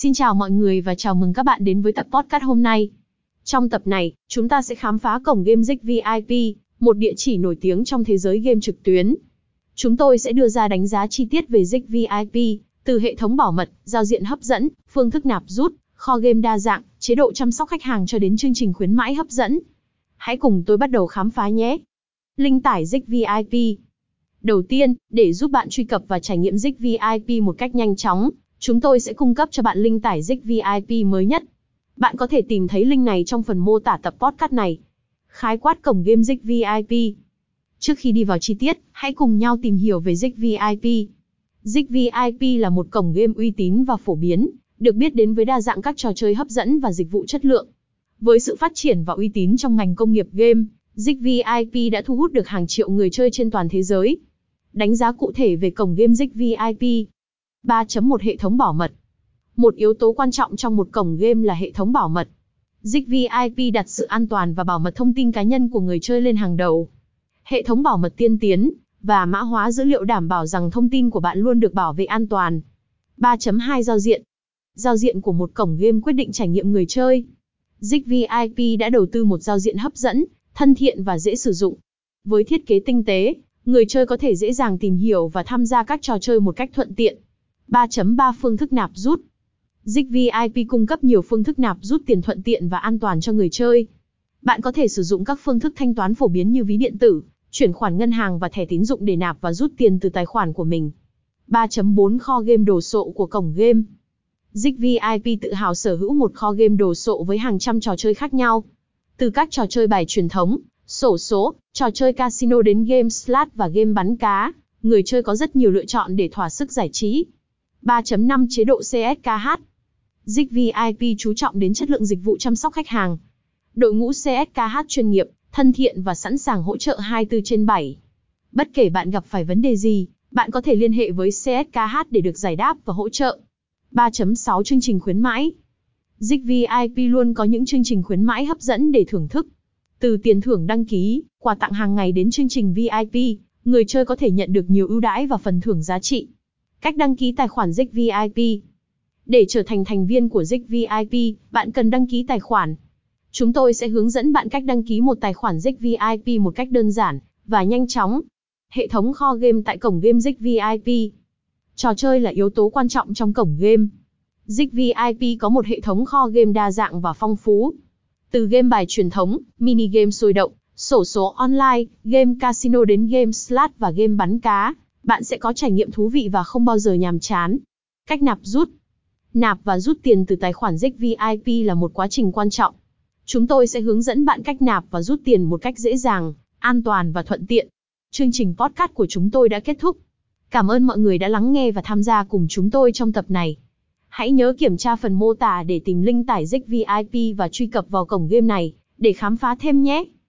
Xin chào mọi người và chào mừng các bạn đến với tập podcast hôm nay. Trong tập này, chúng ta sẽ khám phá cổng game Zik VIP, một địa chỉ nổi tiếng trong thế giới game trực tuyến. Chúng tôi sẽ đưa ra đánh giá chi tiết về Zik VIP, từ hệ thống bảo mật, giao diện hấp dẫn, phương thức nạp rút, kho game đa dạng, chế độ chăm sóc khách hàng cho đến chương trình khuyến mãi hấp dẫn. Hãy cùng tôi bắt đầu khám phá nhé. Linh tải Zik VIP Đầu tiên, để giúp bạn truy cập và trải nghiệm Zik VIP một cách nhanh chóng, chúng tôi sẽ cung cấp cho bạn link tải Zik VIP mới nhất. Bạn có thể tìm thấy link này trong phần mô tả tập podcast này. Khái quát cổng game Zik VIP Trước khi đi vào chi tiết, hãy cùng nhau tìm hiểu về Zik VIP. Zik VIP là một cổng game uy tín và phổ biến, được biết đến với đa dạng các trò chơi hấp dẫn và dịch vụ chất lượng. Với sự phát triển và uy tín trong ngành công nghiệp game, Zik VIP đã thu hút được hàng triệu người chơi trên toàn thế giới. Đánh giá cụ thể về cổng game Zik VIP. 3.1 Hệ thống bảo mật. Một yếu tố quan trọng trong một cổng game là hệ thống bảo mật. Zik VIP đặt sự an toàn và bảo mật thông tin cá nhân của người chơi lên hàng đầu. Hệ thống bảo mật tiên tiến và mã hóa dữ liệu đảm bảo rằng thông tin của bạn luôn được bảo vệ an toàn. 3.2 Giao diện. Giao diện của một cổng game quyết định trải nghiệm người chơi. Zik VIP đã đầu tư một giao diện hấp dẫn, thân thiện và dễ sử dụng. Với thiết kế tinh tế, người chơi có thể dễ dàng tìm hiểu và tham gia các trò chơi một cách thuận tiện. 3.3 Phương thức nạp rút Zik VIP cung cấp nhiều phương thức nạp rút tiền thuận tiện và an toàn cho người chơi. Bạn có thể sử dụng các phương thức thanh toán phổ biến như ví điện tử, chuyển khoản ngân hàng và thẻ tín dụng để nạp và rút tiền từ tài khoản của mình. 3.4 Kho game đồ sộ của cổng game Zik VIP tự hào sở hữu một kho game đồ sộ với hàng trăm trò chơi khác nhau. Từ các trò chơi bài truyền thống, sổ số, trò chơi casino đến game slot và game bắn cá, người chơi có rất nhiều lựa chọn để thỏa sức giải trí. 3.5 Chế độ CSKH dịch VIP chú trọng đến chất lượng dịch vụ chăm sóc khách hàng. Đội ngũ CSKH chuyên nghiệp, thân thiện và sẵn sàng hỗ trợ 24 trên 7. Bất kể bạn gặp phải vấn đề gì, bạn có thể liên hệ với CSKH để được giải đáp và hỗ trợ. 3.6 Chương trình khuyến mãi dịch VIP luôn có những chương trình khuyến mãi hấp dẫn để thưởng thức. Từ tiền thưởng đăng ký, quà tặng hàng ngày đến chương trình VIP, người chơi có thể nhận được nhiều ưu đãi và phần thưởng giá trị. Cách đăng ký tài khoản Zik VIP Để trở thành thành viên của Zik VIP, bạn cần đăng ký tài khoản. Chúng tôi sẽ hướng dẫn bạn cách đăng ký một tài khoản Zik VIP một cách đơn giản và nhanh chóng. Hệ thống kho game tại cổng game Zik VIP Trò chơi là yếu tố quan trọng trong cổng game. Zik VIP có một hệ thống kho game đa dạng và phong phú. Từ game bài truyền thống, mini game sôi động, sổ số online, game casino đến game slot và game bắn cá, bạn sẽ có trải nghiệm thú vị và không bao giờ nhàm chán. Cách nạp rút Nạp và rút tiền từ tài khoản Zik VIP là một quá trình quan trọng. Chúng tôi sẽ hướng dẫn bạn cách nạp và rút tiền một cách dễ dàng, an toàn và thuận tiện. Chương trình podcast của chúng tôi đã kết thúc. Cảm ơn mọi người đã lắng nghe và tham gia cùng chúng tôi trong tập này. Hãy nhớ kiểm tra phần mô tả để tìm link tải Zik VIP và truy cập vào cổng game này, để khám phá thêm nhé.